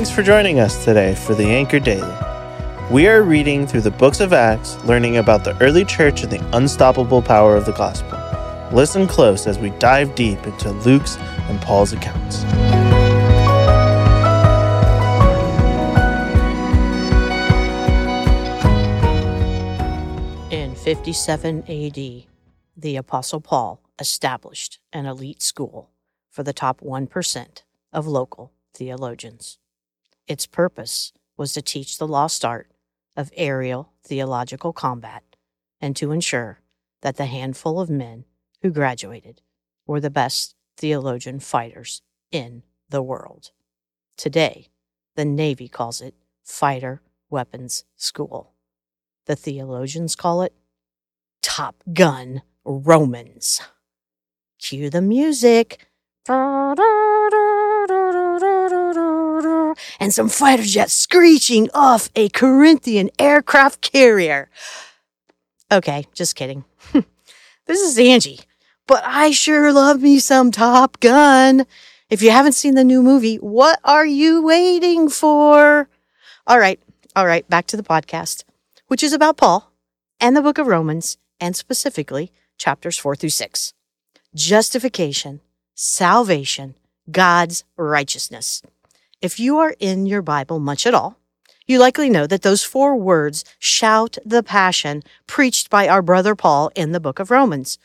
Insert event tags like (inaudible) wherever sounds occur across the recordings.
Thanks for joining us today for the Anchor Daily. We are reading through the books of Acts, learning about the early church and the unstoppable power of the gospel. Listen close as we dive deep into Luke's and Paul's accounts. In 57 AD, the Apostle Paul established an elite school for the top 1% of local theologians. Its purpose was to teach the lost art of aerial theological combat and to ensure that the handful of men who graduated were the best theologian fighters in the world. Today, the Navy calls it Fighter Weapons School. The theologians call it Top Gun Romans. Cue the music. And some fighter jets screeching off a Corinthian aircraft carrier. Okay, just kidding. (laughs) this is Angie, but I sure love me some Top Gun. If you haven't seen the new movie, what are you waiting for? All right, all right, back to the podcast, which is about Paul and the book of Romans, and specifically chapters four through six. Justification, salvation, God's righteousness. If you are in your Bible much at all, you likely know that those four words shout the passion preached by our brother Paul in the book of Romans.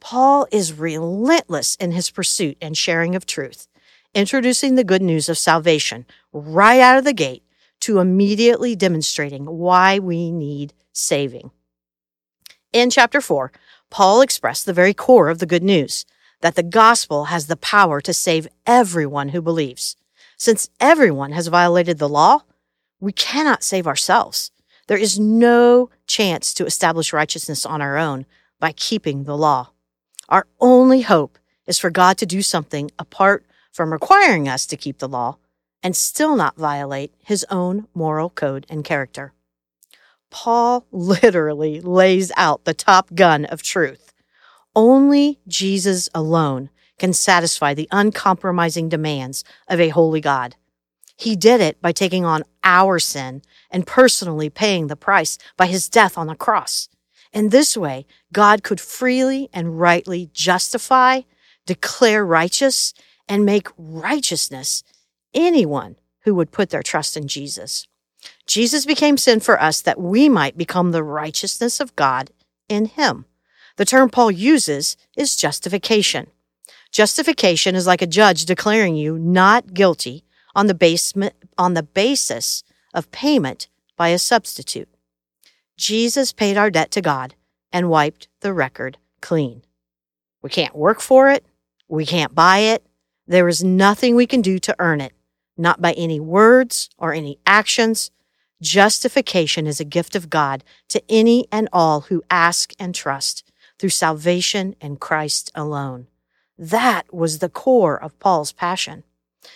Paul is relentless in his pursuit and sharing of truth, introducing the good news of salvation right out of the gate to immediately demonstrating why we need saving. In chapter 4, Paul expressed the very core of the good news that the gospel has the power to save everyone who believes. Since everyone has violated the law, we cannot save ourselves. There is no chance to establish righteousness on our own by keeping the law. Our only hope is for God to do something apart from requiring us to keep the law and still not violate his own moral code and character. Paul (laughs) literally lays out the top gun of truth. Only Jesus alone can satisfy the uncompromising demands of a holy God. He did it by taking on our sin and personally paying the price by his death on the cross. In this way, God could freely and rightly justify, declare righteous, and make righteousness anyone who would put their trust in Jesus. Jesus became sin for us that we might become the righteousness of God in him. The term Paul uses is justification. Justification is like a judge declaring you not guilty on the, on the basis of payment by a substitute. Jesus paid our debt to God and wiped the record clean. We can't work for it. We can't buy it. There is nothing we can do to earn it, not by any words or any actions. Justification is a gift of God to any and all who ask and trust through salvation in Christ alone. That was the core of Paul's passion.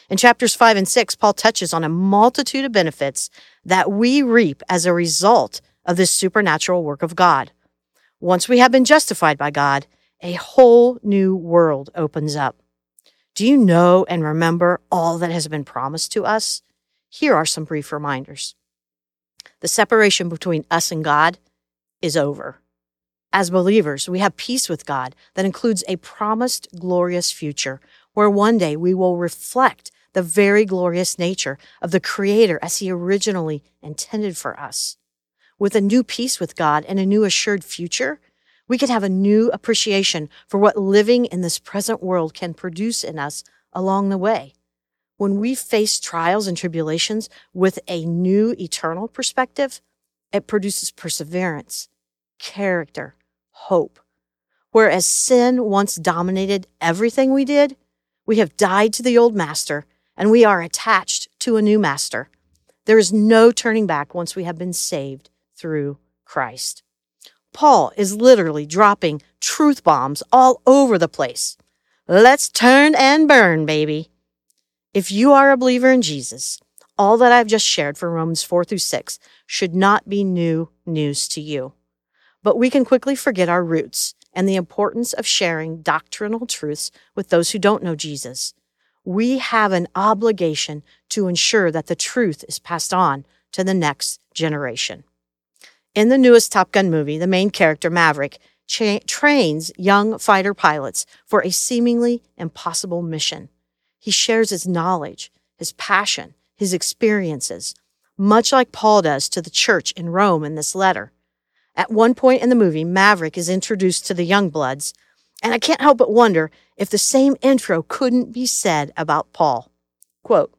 In chapters 5 and 6, Paul touches on a multitude of benefits that we reap as a result of this supernatural work of God. Once we have been justified by God, a whole new world opens up. Do you know and remember all that has been promised to us? Here are some brief reminders. The separation between us and God is over. As believers, we have peace with God that includes a promised glorious future where one day we will reflect the very glorious nature of the Creator as He originally intended for us. With a new peace with God and a new assured future, we can have a new appreciation for what living in this present world can produce in us along the way. When we face trials and tribulations with a new eternal perspective, it produces perseverance, character, hope. Whereas sin once dominated everything we did, we have died to the old master and we are attached to a new master. There is no turning back once we have been saved through Christ. Paul is literally dropping truth bombs all over the place. Let's turn and burn, baby. If you are a believer in Jesus, all that I've just shared from Romans 4 through 6 should not be new news to you. But we can quickly forget our roots and the importance of sharing doctrinal truths with those who don't know Jesus. we have an obligation to ensure that the truth is passed on to the next generation. In the newest Top Gun movie, the main character, Maverick, cha- trains young fighter pilots for a seemingly impossible mission. He shares his knowledge, his passion, his experiences, much like Paul does to the church in Rome in this letter. At one point in the movie, Maverick is introduced to the young bloods, and I can't help but wonder if the same intro couldn't be said about Paul. Quote,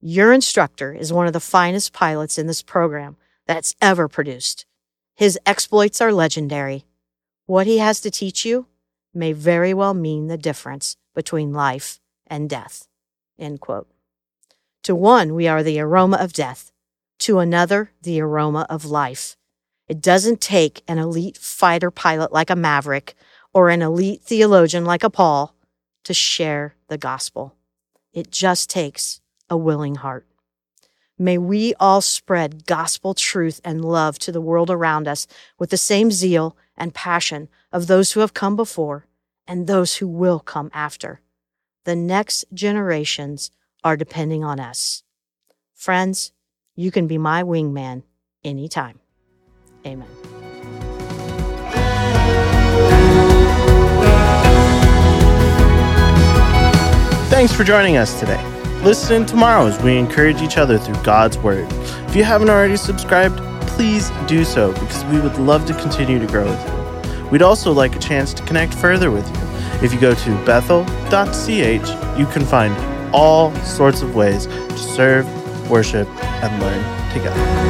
Your instructor is one of the finest pilots in this program that's ever produced. His exploits are legendary. What he has to teach you may very well mean the difference between life and death. End quote. To one, we are the aroma of death. To another, the aroma of life. It doesn't take an elite fighter pilot like a Maverick or an elite theologian like a Paul to share the gospel. It just takes a willing heart. May we all spread gospel truth and love to the world around us with the same zeal and passion of those who have come before and those who will come after. The next generations are depending on us. Friends, you can be my wingman anytime. Amen. Thanks for joining us today. Listen tomorrow as we encourage each other through God's Word. If you haven't already subscribed, please do so because we would love to continue to grow with you. We'd also like a chance to connect further with you. If you go to bethel.ch, you can find all sorts of ways to serve, worship, and learn together.